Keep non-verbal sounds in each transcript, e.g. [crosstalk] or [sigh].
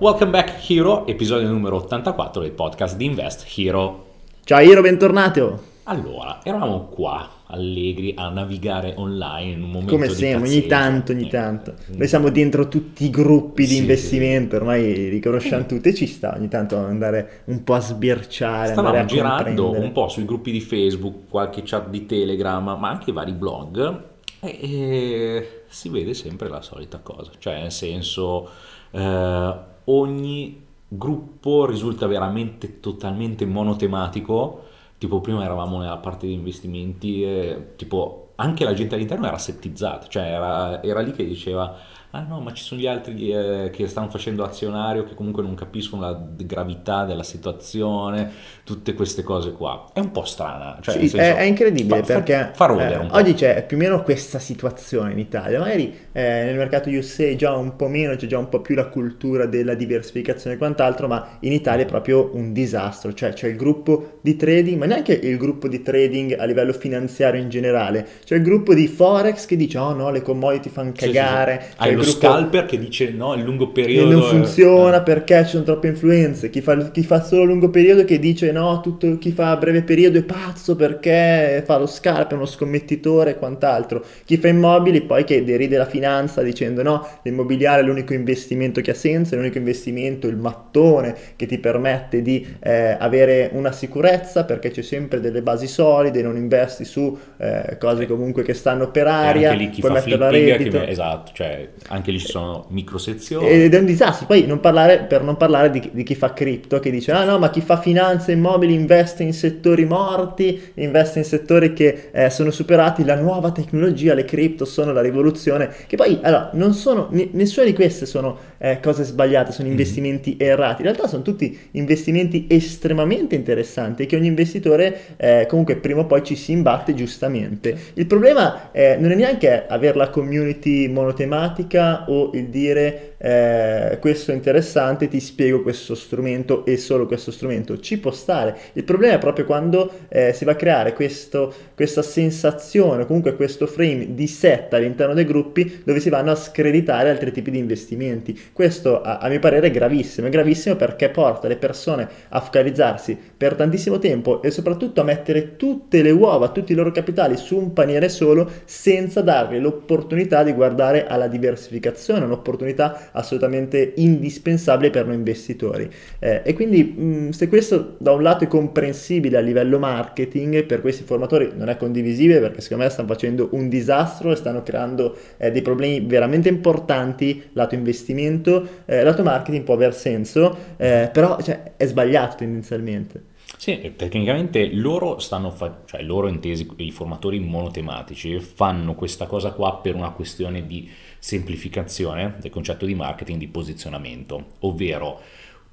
Welcome back Hero, episodio numero 84 del podcast di Invest Hero. Ciao Hero, bentornato! Allora, eravamo qua allegri a navigare online in un momento come sempre ogni tanto ogni tanto. Noi siamo dentro tutti i gruppi di sì, investimento ormai li conosciamo tutti e ci sta ogni tanto andare un po' a sbirciare stavamo girando un po' sui gruppi di facebook qualche chat di telegram ma anche vari blog e, e si vede sempre la solita cosa. Cioè nel senso eh, ogni gruppo risulta veramente totalmente monotematico. Tipo prima eravamo nella parte di investimenti, eh, tipo anche la gente all'interno era settizzata, cioè era, era lì che diceva ah no, ma ci sono gli altri eh, che stanno facendo azionario che comunque non capiscono la gravità della situazione, tutte queste cose qua. È un po' strana. Cioè, sì, senso, è, è, incredibile fa, perché fa, fa eh, oggi c'è più o meno questa situazione in Italia, magari eh, nel mercato USA già un po' meno, c'è già un po' più la cultura della diversificazione e quant'altro, ma in Italia è proprio un disastro, cioè c'è il gruppo di trading, ma neanche il gruppo di trading a livello finanziario in generale, c'è il gruppo di Forex che dice oh no, le commodity fanno cagare. Sì, sì, sì lo gruppo... scalper che dice no, il lungo periodo non funziona è... perché ci sono troppe influenze. Chi fa, chi fa, solo lungo periodo che dice no, tutto, chi fa breve periodo è pazzo perché fa lo scalper, uno scommettitore e quant'altro. Chi fa immobili poi che deride la finanza dicendo no, l'immobiliare è l'unico investimento che ha senso, è l'unico investimento, il mattone che ti permette di eh, avere una sicurezza perché c'è sempre delle basi solide, non investi su eh, cose comunque che stanno per aria, e puoi metterlo a reddito. Che, esatto, cioè anche lì ci sono microsezioni. Ed è un disastro. Poi non parlare, per non parlare di, di, chi fa cripto, che dice, ah no, ma chi fa finanza immobili investe in settori morti, investe in settori che eh, sono superati, la nuova tecnologia, le cripto sono la rivoluzione, che poi, allora, non sono, n- nessuna di queste sono eh, cose sbagliate, sono mhm. investimenti mm-hmm. errati, in realtà sono tutti investimenti estremamente interessanti che ogni investitore eh, comunque prima o poi ci si imbatte giustamente. Il problema eh, non è neanche avere la community monotematica o il dire eh, questo è interessante, ti spiego questo strumento e solo questo strumento, ci può stare. Il problema è proprio quando eh, si va a creare questo, questa sensazione, comunque questo frame di set all'interno dei gruppi dove si vanno a screditare altri tipi di investimenti. Questo a, a mio parere è gravissimo, è gravissimo perché porta le persone a focalizzarsi per tantissimo tempo e soprattutto a mettere tutte le uova, tutti i loro capitali su un paniere solo senza dargli l'opportunità di guardare alla diversificazione, un'opportunità assolutamente indispensabile per noi investitori. Eh, e quindi mh, se questo da un lato è comprensibile a livello marketing, per questi formatori non è condivisibile perché secondo me stanno facendo un disastro e stanno creando eh, dei problemi veramente importanti lato investimento, eh, lato marketing può aver senso, eh, però cioè, è sbagliato tendenzialmente. Sì, tecnicamente loro stanno, fa- cioè loro intesi, i formatori monotematici, fanno questa cosa qua per una questione di semplificazione del concetto di marketing di posizionamento, ovvero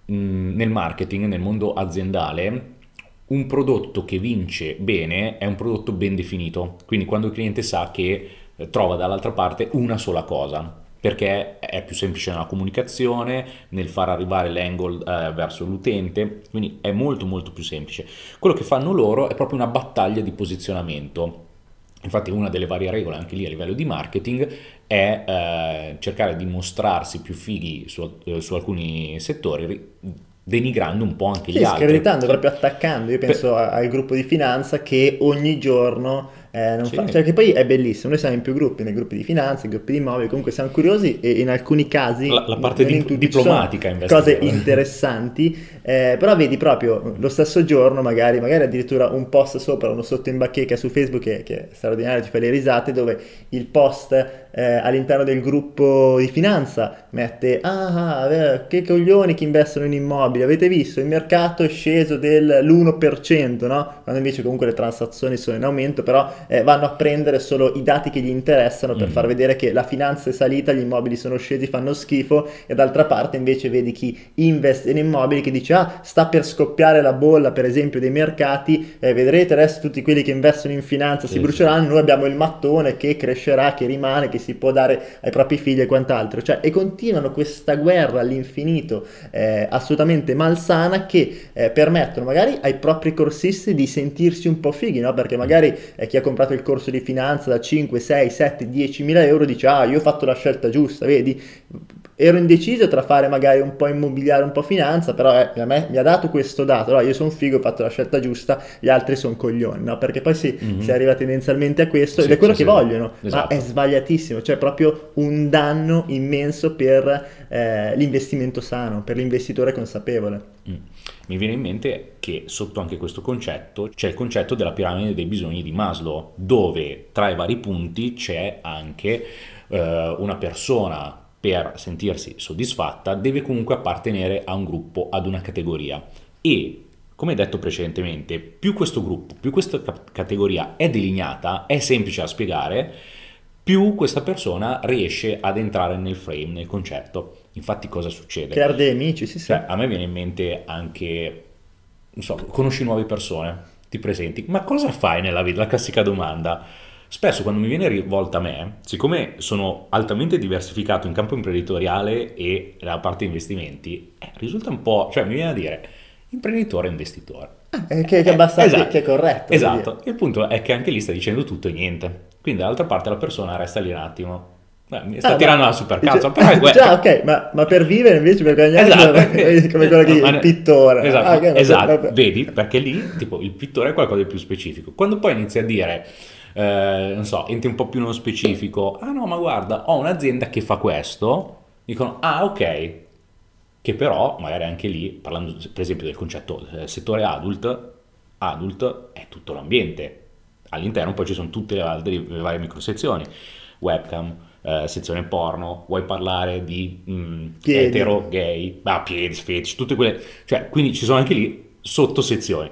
mh, nel marketing, nel mondo aziendale, un prodotto che vince bene è un prodotto ben definito, quindi quando il cliente sa che eh, trova dall'altra parte una sola cosa, perché è più semplice nella comunicazione, nel far arrivare l'angle eh, verso l'utente, quindi è molto molto più semplice. Quello che fanno loro è proprio una battaglia di posizionamento. Infatti una delle varie regole anche lì a livello di marketing è eh, cercare di mostrarsi più fighi su, eh, su alcuni settori denigrando un po' anche sì, gli altri. Screditando, proprio attaccando. Io penso per... al gruppo di finanza che ogni giorno eh, sì. fa, cioè che poi è bellissimo, noi siamo in più gruppi, nei gruppi di finanza, nei gruppi di immobili, comunque siamo curiosi e in alcuni casi... La, la parte di, in diplomatica invece. Cose interessanti, eh, però vedi proprio lo stesso giorno magari, magari addirittura un post sopra, uno sotto in bacheca su Facebook che, che è straordinario, ti fa le risate, dove il post eh, all'interno del gruppo di finanza mette ah, che coglioni che investono in immobili, avete visto il mercato è sceso dell'1%, no? Quando invece comunque le transazioni sono in aumento, però eh, vanno a prendere solo i dati che gli interessano per mm. far vedere che la finanza è salita, gli immobili sono scesi, fanno schifo e d'altra parte invece vedi chi investe in immobili che dice ah sta per scoppiare la bolla per esempio dei mercati, eh, vedrete adesso tutti quelli che investono in finanza sì, si bruceranno, sì. noi abbiamo il mattone che crescerà, che rimane, che si può dare ai propri figli e quant'altro, cioè e continuano questa guerra all'infinito eh, assolutamente malsana che eh, permettono magari ai propri corsisti di sentirsi un po' fighi, no? perché magari eh, chi ha comprato il corso di finanza da 5, 6, 7, 10 mila euro dice ah io ho fatto la scelta giusta, vedi? Ero indeciso tra fare magari un po' immobiliare, un po' finanza, però eh, a me mi ha dato questo dato, allora io sono figo, ho fatto la scelta giusta, gli altri sono coglioni, no? Perché poi si, mm-hmm. si, arriva tendenzialmente a questo sì, ed è quello sì, che sì. vogliono, esatto. ma è sbagliatissimo, cioè proprio un danno immenso per eh, l'investimento sano, per l'investitore consapevole. Mm. Mi viene in mente che sotto anche questo concetto c'è il concetto della piramide dei bisogni di Maslow, dove tra i vari punti c'è anche eh, una persona per sentirsi soddisfatta deve comunque appartenere a un gruppo, ad una categoria e come detto precedentemente, più questo gruppo, più questa categoria è delineata, è semplice da spiegare, più questa persona riesce ad entrare nel frame, nel concetto. Infatti cosa succede? Creare dei amici, sì sì. Cioè, a me viene in mente anche, non so, conosci nuove persone, ti presenti, ma cosa fai nella vita? La classica domanda Spesso quando mi viene rivolta a me, siccome sono altamente diversificato in campo imprenditoriale e nella parte investimenti, eh, risulta un po', cioè mi viene a dire imprenditore e investitore. Ah, che, che, è abbastanza esatto, che è corretto. Esatto, il punto è che anche lì sta dicendo tutto e niente. Quindi dall'altra parte la persona resta lì un attimo. Beh, mi sta ah, tirando ma, la super cazzo, però è [laughs] Già, ok, ma, ma, per vivere invece per guadagnare esatto. come [laughs] quello che il pittore. Esatto, ah, okay, esatto. vedi, perché lì tipo il pittore è qualcosa di più specifico. Quando poi inizi a dire eh, non so, entri un po' più nello specifico, ah no, ma guarda, ho un'azienda che fa questo, dicono, ah ok, che però magari anche lì, parlando per esempio del concetto del settore adult, adult è tutto l'ambiente, all'interno poi ci sono tutte le, altre, le varie microsezioni, webcam, eh, sezione porno, vuoi parlare di mh, mm, etero, gay, ah, piedi, fetici, tutte quelle, cioè quindi ci sono anche lì sottosezioni.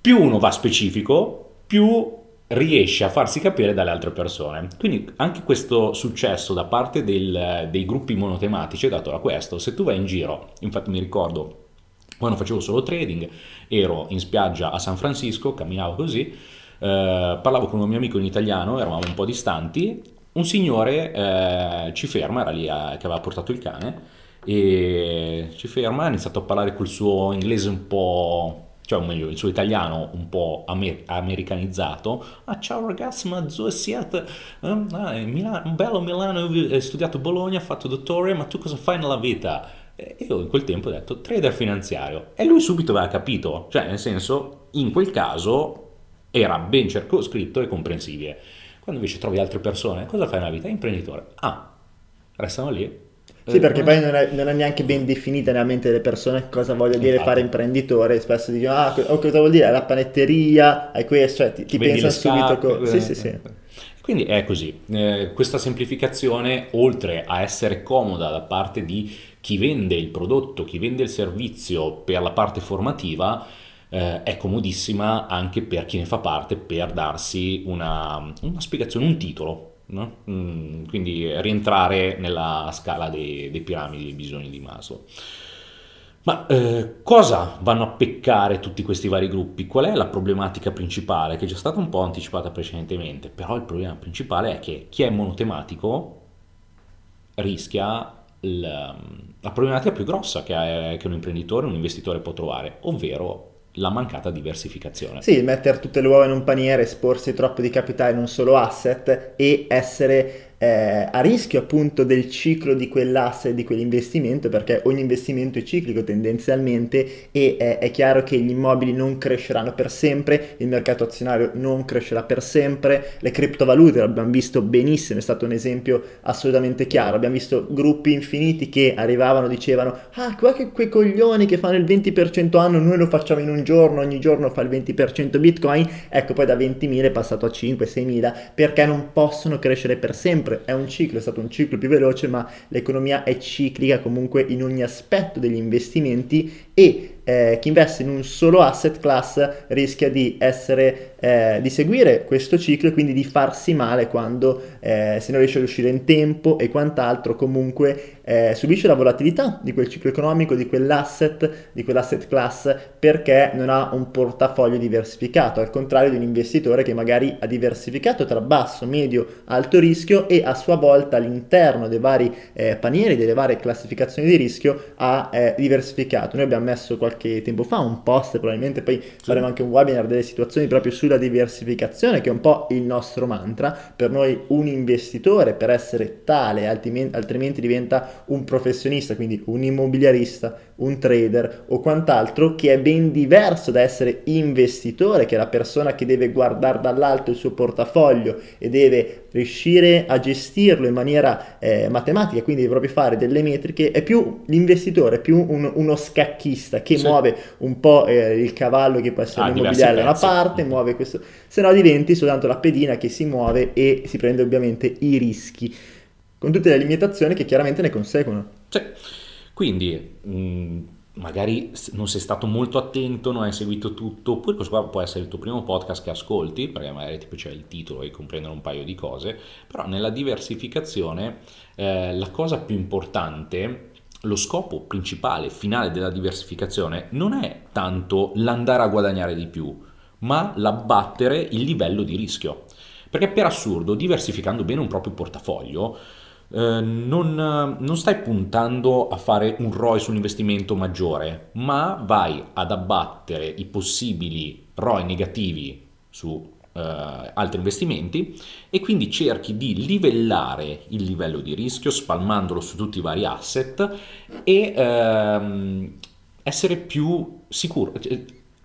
Più uno va specifico, più riesce a farsi capire dalle altre persone. Quindi anche questo successo da parte del, dei gruppi monotematici è dato da questo. Se tu vai in giro, infatti mi ricordo quando facevo solo trading, ero in spiaggia a San Francisco, camminavo così, eh, parlavo con un mio amico in italiano, eravamo un po' distanti, un signore eh, ci ferma, era lì a, che aveva portato il cane, e ci ferma, ha iniziato a parlare col suo inglese un po' cioè o meglio il suo italiano un po' amer- americanizzato, ah ciao ragazzi ma dove siete? Um, ah, Milano, bello Milano, ho studiato Bologna, ho fatto dottore, ma tu cosa fai nella vita? E io in quel tempo ho detto trader finanziario e lui subito aveva capito, cioè nel senso in quel caso era ben circoscritto e comprensibile. Quando invece trovi altre persone, cosa fai nella vita? Imprenditore. Ah, restano lì sì, perché poi non è, non è, neanche ben definita nella mente delle persone cosa voglia dire Infatti. fare imprenditore. Spesso dicono, ah, cosa vuol dire? La panetteria, hai questo, cioè ti, ti pensano subito. Co- sì, sì, sì. Quindi è così, eh, questa semplificazione, oltre a essere comoda da parte di chi vende il prodotto, chi vende il servizio per la parte formativa, eh, è comodissima anche per chi ne fa parte per darsi una, una spiegazione, un titolo No? Mm, quindi rientrare nella scala dei, dei piramidi dei bisogni di Maslow. Ma eh, cosa vanno a peccare tutti questi vari gruppi? Qual è la problematica principale? Che è già stata un po' anticipata precedentemente, però il problema principale è che chi è monotematico rischia il, la problematica più grossa che, è, che un imprenditore, un investitore può trovare, ovvero la mancata diversificazione. Sì, mettere tutte le uova in un paniere, esporsi troppo di capitale in un solo asset e essere eh, a rischio appunto del ciclo di quell'asset, di quell'investimento, perché ogni investimento è ciclico tendenzialmente e eh, è chiaro che gli immobili non cresceranno per sempre, il mercato azionario non crescerà per sempre, le criptovalute l'abbiamo visto benissimo, è stato un esempio assolutamente chiaro, abbiamo visto gruppi infiniti che arrivavano, dicevano, ah, qua che quei coglioni che fanno il 20% anno, noi lo facciamo in un giorno, ogni giorno fa il 20% Bitcoin, ecco poi da 20.000 è passato a 5-6.000 perché non possono crescere per sempre sempre, è un ciclo, è stato un ciclo più veloce, ma l'economia è ciclica comunque in ogni aspetto degli investimenti e eh, chi investe in un solo asset class rischia di essere, eh, di seguire questo ciclo e quindi di farsi male quando eh, se non riesce ad uscire in tempo e quant'altro comunque eh, subisce la volatilità di quel ciclo economico, di quell'asset, di quell'asset class perché non ha un portafoglio diversificato, al contrario di un investitore che magari ha diversificato tra basso, medio, alto rischio e a sua volta all'interno dei vari eh, panieri, delle varie classificazioni di rischio ha eh, diversificato. Noi abbiamo messo qualche tempo fa, un post probabilmente, poi sì. faremo anche un webinar delle situazioni proprio sulla diversificazione, che è un po' il nostro mantra. Per noi un investitore, per essere tale, altrimenti diventa un professionista, quindi un immobiliarista, un trader o quant'altro, che è ben diverso da essere investitore, che è la persona che deve guardare dall'alto il suo portafoglio e deve riuscire a gestirlo in maniera eh, matematica, quindi proprio fare delle metriche, è più l'investitore, è più un, uno scacchista che sì. muove un po' eh, il cavallo che può essere ah, l'immobiliare da una parte, muove questo, se no diventi soltanto la pedina che si muove e si prende ovviamente i rischi, con tutte le limitazioni che chiaramente ne conseguono. Sì. Quindi... Mh mm, magari non sei stato molto attento, non hai seguito tutto, oppure questo qua può essere il tuo primo podcast che ascolti, perché magari tipo c'è il titolo e comprendere un paio di cose, però nella diversificazione eh, la cosa più importante, lo scopo principale, finale della diversificazione non è tanto l'andare a guadagnare di più, ma l'abbattere il livello di rischio. Perché per assurdo, diversificando bene un proprio portafoglio, eh, non, non, stai puntando a fare un ROI sull'investimento maggiore, ma vai ad abbattere i possibili ROI negativi su eh, altri investimenti e quindi cerchi di livellare il livello di rischio spalmandolo su tutti i vari asset e ehm, essere più sicuro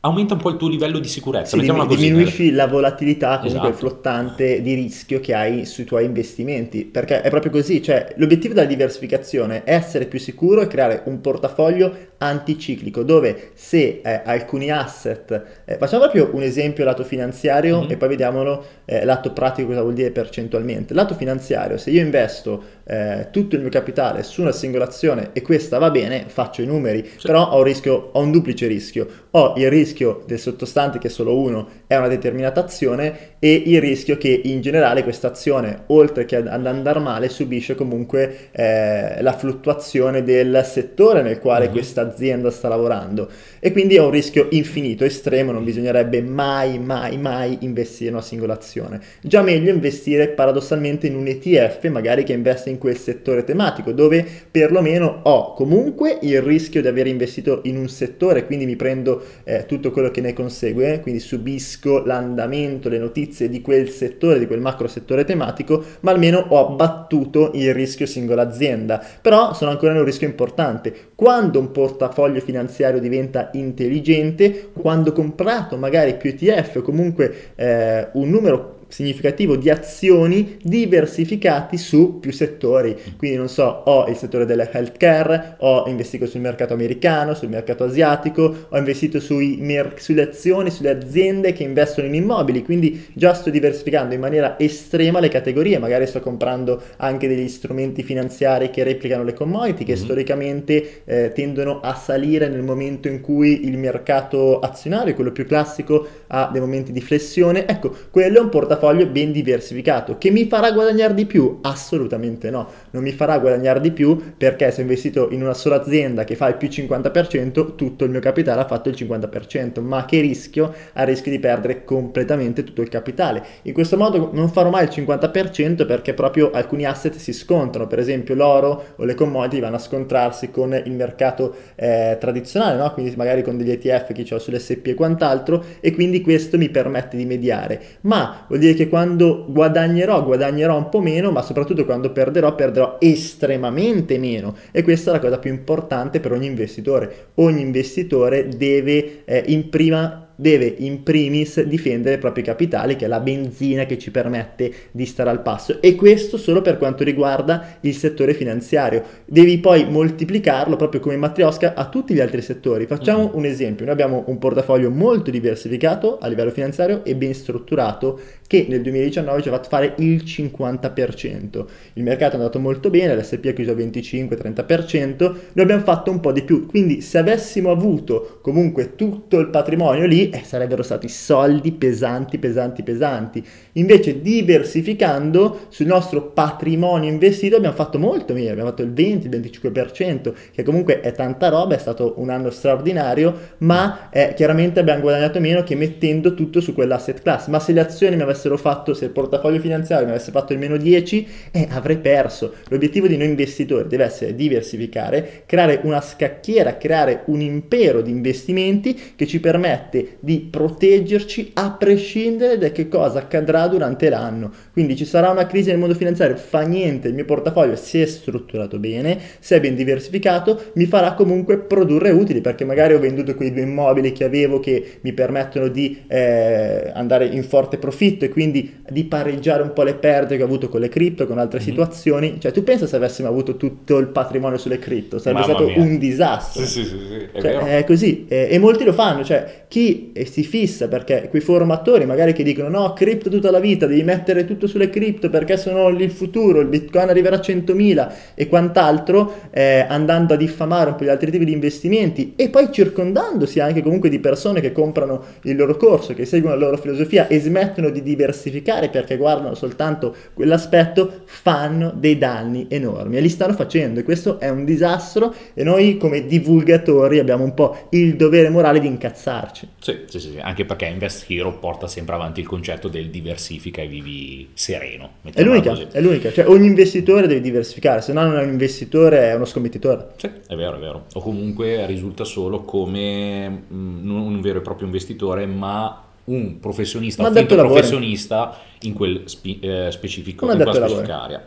aumenta un po' il tuo livello di sicurezza. Sì, diminuisci la volatilità, comunque esatto. flottante di rischio che hai sui tuoi investimenti, perché è proprio così, cioè l'obiettivo della diversificazione è essere più sicuro e creare un portafoglio anticiclico dove se eh, alcuni asset, eh, facciamo proprio un esempio lato finanziario mm-hmm. e poi vediamolo eh, lato pratico cosa vuol dire percentualmente. Lato finanziario, se io investo eh, tutto il mio capitale su una singola azione e questa va bene, faccio i numeri, sì. però ho un rischio, ho un duplice rischio, ho il rischio del sottostante che è solo uno, è una determinata azione e il rischio che in generale questa azione, oltre che ad andare male, subisce comunque eh, la fluttuazione del settore nel quale mm-hmm. questa azienda sta lavorando e quindi è un rischio infinito, estremo, non bisognerebbe mai, mai, mai investire in una singola azione. Già meglio investire paradossalmente in un ETF, magari che investe in quel settore tematico, dove perlomeno ho comunque il rischio di aver investito in un settore, quindi mi prendo eh, tutto quello che ne consegue, quindi subisco l'andamento, le notizie di quel settore, di quel macro settore tematico, ma almeno ho abbattuto il rischio singola azienda. Però sono ancora in un rischio importante. Quando un portafoglio finanziario diventa intelligente, quando ho comprato magari più ETF o comunque eh, un numero significativo di azioni diversificati su più settori. Quindi non so, ho il settore della healthcare, ho investito sul mercato americano, sul mercato asiatico, ho investito mer- sulle azioni, sulle aziende che investono in immobili, quindi già sto diversificando in maniera estrema le categorie, magari sto comprando anche degli strumenti finanziari che replicano le commodity, che mm-hmm. storicamente eh, tendono a salire nel momento in cui il mercato azionario, quello più classico, ha dei momenti di flessione. Ecco, quello è un portafoglio portafoglio ben diversificato. Che mi farà guadagnare di più? Assolutamente no, non mi farà guadagnare di più perché se ho investito in una sola azienda che fa il più 50%, tutto il mio capitale ha fatto il 50%, ma che rischio? A rischio di perdere completamente tutto il capitale. In questo modo non farò mai il 50% perché proprio alcuni asset si scontrano, per esempio l'oro o le commodity vanno a scontrarsi con il mercato eh, tradizionale, no? quindi magari con degli ETF che ho sull'SP e quant'altro e quindi questo mi permette di mediare. Ma vuol dire che quando guadagnerò, guadagnerò un po' meno, ma soprattutto quando perderò, perderò estremamente meno. E questa è la cosa più importante per ogni investitore. Ogni investitore deve eh, in prima deve in primis difendere i propri capitali, che è la benzina che ci permette di stare al passo. E questo solo per quanto riguarda il settore finanziario. Devi poi moltiplicarlo proprio come matriosca a tutti gli altri settori. Facciamo mm-hmm. un esempio: noi abbiamo un portafoglio molto diversificato a livello finanziario e ben strutturato che nel 2019 ci ha fatto fare il 50%. Il mercato è andato molto bene, l'SP ha chiuso al 25-30%, noi abbiamo fatto un po' di più. Quindi se avessimo avuto comunque tutto il patrimonio lì, eh, sarebbero stati soldi pesanti, pesanti, pesanti. Invece diversificando sul nostro patrimonio investito abbiamo fatto molto meglio, abbiamo fatto il 20, il 25%, che comunque è tanta roba, è stato un anno straordinario, ma eh, chiaramente abbiamo guadagnato meno che mettendo tutto su quell'asset class. Ma se le azioni mi avessero fatto, se il portafoglio finanziario mi avesse fatto il meno 10, eh, avrei perso. L'obiettivo di noi investitori deve essere diversificare, creare una scacchiera, creare un impero di investimenti che ci permette di proteggerci a prescindere da che cosa accadrà durante l'anno. Quindi ci sarà una crisi nel mondo finanziario, fa niente, il mio portafoglio si è strutturato bene, se è ben diversificato, mi farà comunque produrre utili perché magari ho venduto quei due immobili che avevo che mi permettono di eh, andare in forte profitto e quindi di pareggiare un po' le perdite che ho avuto con le cripto, con altre mm-hmm. situazioni. Cioè, tu pensa se avessimo avuto tutto il patrimonio sulle cripto, sarebbe Mamma stato mia. un disastro. Sì, sì, sì, sì. È, cioè, è così. E, e, molti lo fanno, cioè chi si fissa perché quei formatori magari che dicono no, cripto tutta la vita, devi mettere tutto sulle cripto perché sono il futuro, il bitcoin arriverà a 100.000 e quant'altro, eh, andando a diffamare un po' gli altri tipi di investimenti e poi circondandosi anche comunque di persone che comprano il loro corso, che seguono la loro filosofia e smettono di diversificare perché guardano soltanto quell'aspetto, fanno dei danni enormi e li stanno facendo e questo è un disastro e noi come divulgatori abbiamo un po' il dovere morale di incazzarci. Sì, sì, sì, anche perché Invest Hero porta sempre avanti il concetto del diversifica e vivi sereno. È l'unica, così. è l'unica, cioè ogni investitore deve diversificare, se no non è un investitore, è uno scommettitore. Sì, è vero, è vero. O comunque risulta solo come non un vero e proprio investitore, ma un professionista, un finto professionista in quel spi- eh, specifico, in quella specifica area.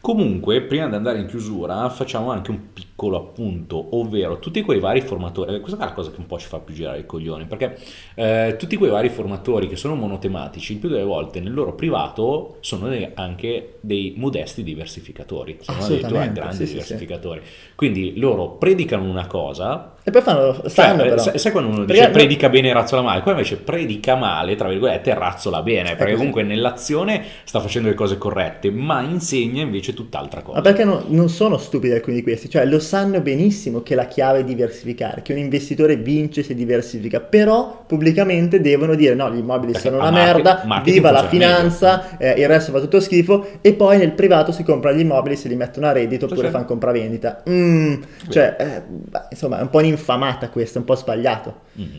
Comunque, prima di andare in chiusura, facciamo anche un piccolo appunto, ovvero tutti quei vari formatori, eh, questa è la cosa che un po' ci fa più girare i coglioni, perché eh, tutti quei vari formatori che sono monotematici, il più delle volte nel loro privato sono anche dei modesti diversificatori, sono addirittura grandi sì, diversificatori. Sì, sì. Quindi loro predicano una cosa e poi fanno, stanno cioè, però. Sai quando uno dice perché predica bene e razzola male? Qua invece predica male, tra virgolette, e razzola bene, perché comunque nell'azione sta facendo le cose corrette, ma insegna invece tutt'altra cosa. Ma perché no, non sono stupidi alcuni di questi, cioè lo sanno benissimo che la chiave è diversificare, che un investitore vince se diversifica, però pubblicamente devono dire no, gli immobili perché sono una merda, viva la finanza, eh, il resto va tutto schifo, e poi nel privato si comprano gli immobili, se li mettono a reddito oppure sì. fanno compravendita. Mm, cioè, eh, insomma, è un po' infamata questa, un po' sbagliato. Mm.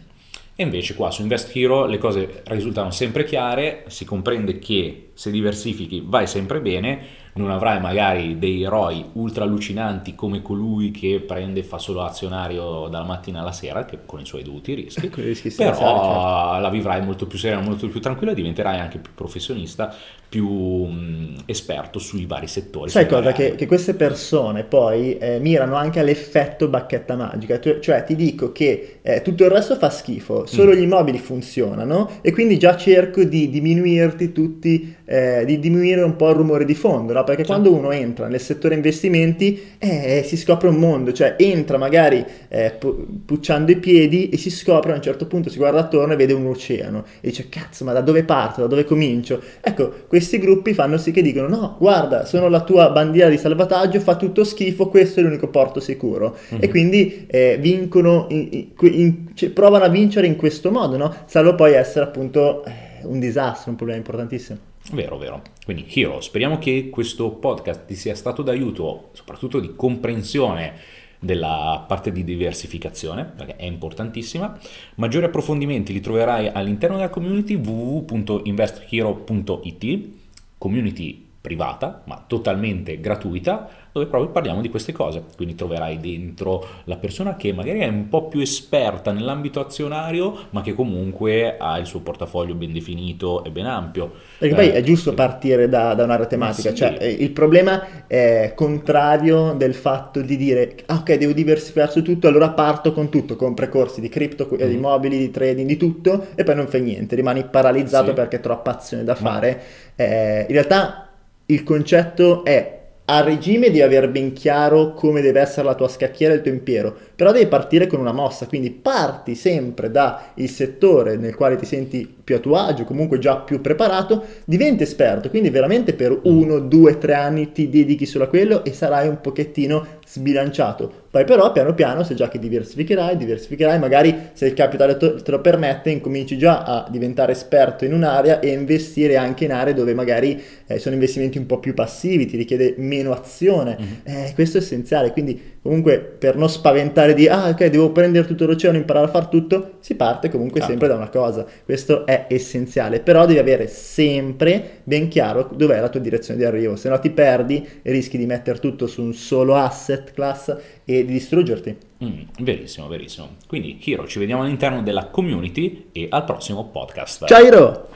E invece qua su Invest Hero le cose risultano sempre chiare, si comprende che se diversifichi vai sempre bene, non avrai magari dei eroi ultra allucinanti come colui che prende e fa solo azionario dalla mattina alla sera, che con i suoi dovuti rischi, [laughs] rischi però certo. la vivrai molto più serena, molto più tranquilla diventerai anche più professionista, più mh, esperto sui vari settori. Sai cosa? Che, che, queste persone poi eh, mirano anche all'effetto bacchetta magica, cioè ti dico che eh, tutto il resto fa schifo, solo mm. gli immobili funzionano e quindi già cerco di diminuirti tutti, eh, di diminuire un po' il rumore di fondo, no? perché quando uno entra nel settore investimenti eh, si scopre un mondo, cioè entra magari eh, pu- pucciando i piedi e si scopre a un certo punto, si guarda attorno e vede un oceano e dice cazzo ma da dove parto, da dove comincio? Ecco, questi gruppi fanno sì che dicono no guarda sono la tua bandiera di salvataggio, fa tutto schifo, questo è l'unico porto sicuro mm-hmm. e quindi eh, vincono, in, in, in, cioè, provano a vincere in questo modo, no? salvo poi essere appunto eh, un disastro, un problema importantissimo. Vero, vero. Quindi Hero, speriamo che questo podcast ti sia stato d'aiuto, soprattutto di comprensione della parte di diversificazione, perché è importantissima. Maggiori approfondimenti li troverai all'interno della community www.investhero.it, community privata, ma totalmente gratuita, dove proprio parliamo di queste cose. Quindi troverai dentro la persona che magari è un po' più esperta nell'ambito azionario, ma che comunque ha il suo portafoglio ben definito e ben ampio. Perché eh, poi è giusto partire da, da un'area tematica, sì. cioè eh, il problema è contrario del fatto di dire ah, ok devo diversificare su tutto, allora parto con tutto, compri corsi di cripto, mm. di mobili, di trading, di tutto e poi non fai niente, rimani paralizzato sì. perché hai troppa azione da fare. Ma... Eh, in realtà il concetto è a regime devi aver ben chiaro come deve essere la tua scacchiera e il tuo impero, però devi partire con una mossa, quindi parti sempre dal settore nel quale ti senti più a tuo agio, comunque già più preparato, diventi esperto, quindi veramente per uno, due, tre anni ti dedichi solo a quello e sarai un pochettino sbilanciato Poi però piano piano, se già che diversificherai, diversificherai, magari se il capitale te lo permette, incominci già a diventare esperto in un'area e investire anche in aree dove magari eh, sono investimenti un po' più passivi, ti richiede meno azione. Mm-hmm. Eh, questo è essenziale, quindi comunque per non spaventare di ah ok devo prendere tutto l'oceano, imparare a fare tutto, si parte comunque certo. sempre da una cosa. Questo è essenziale, però devi avere sempre ben chiaro dov'è la tua direzione di arrivo, se no ti perdi e rischi di mettere tutto su un solo asset class e di distruggerti. Mm, verissimo, verissimo. Quindi Hiro, ci vediamo all'interno della community e al prossimo podcast. Ciao Hiro!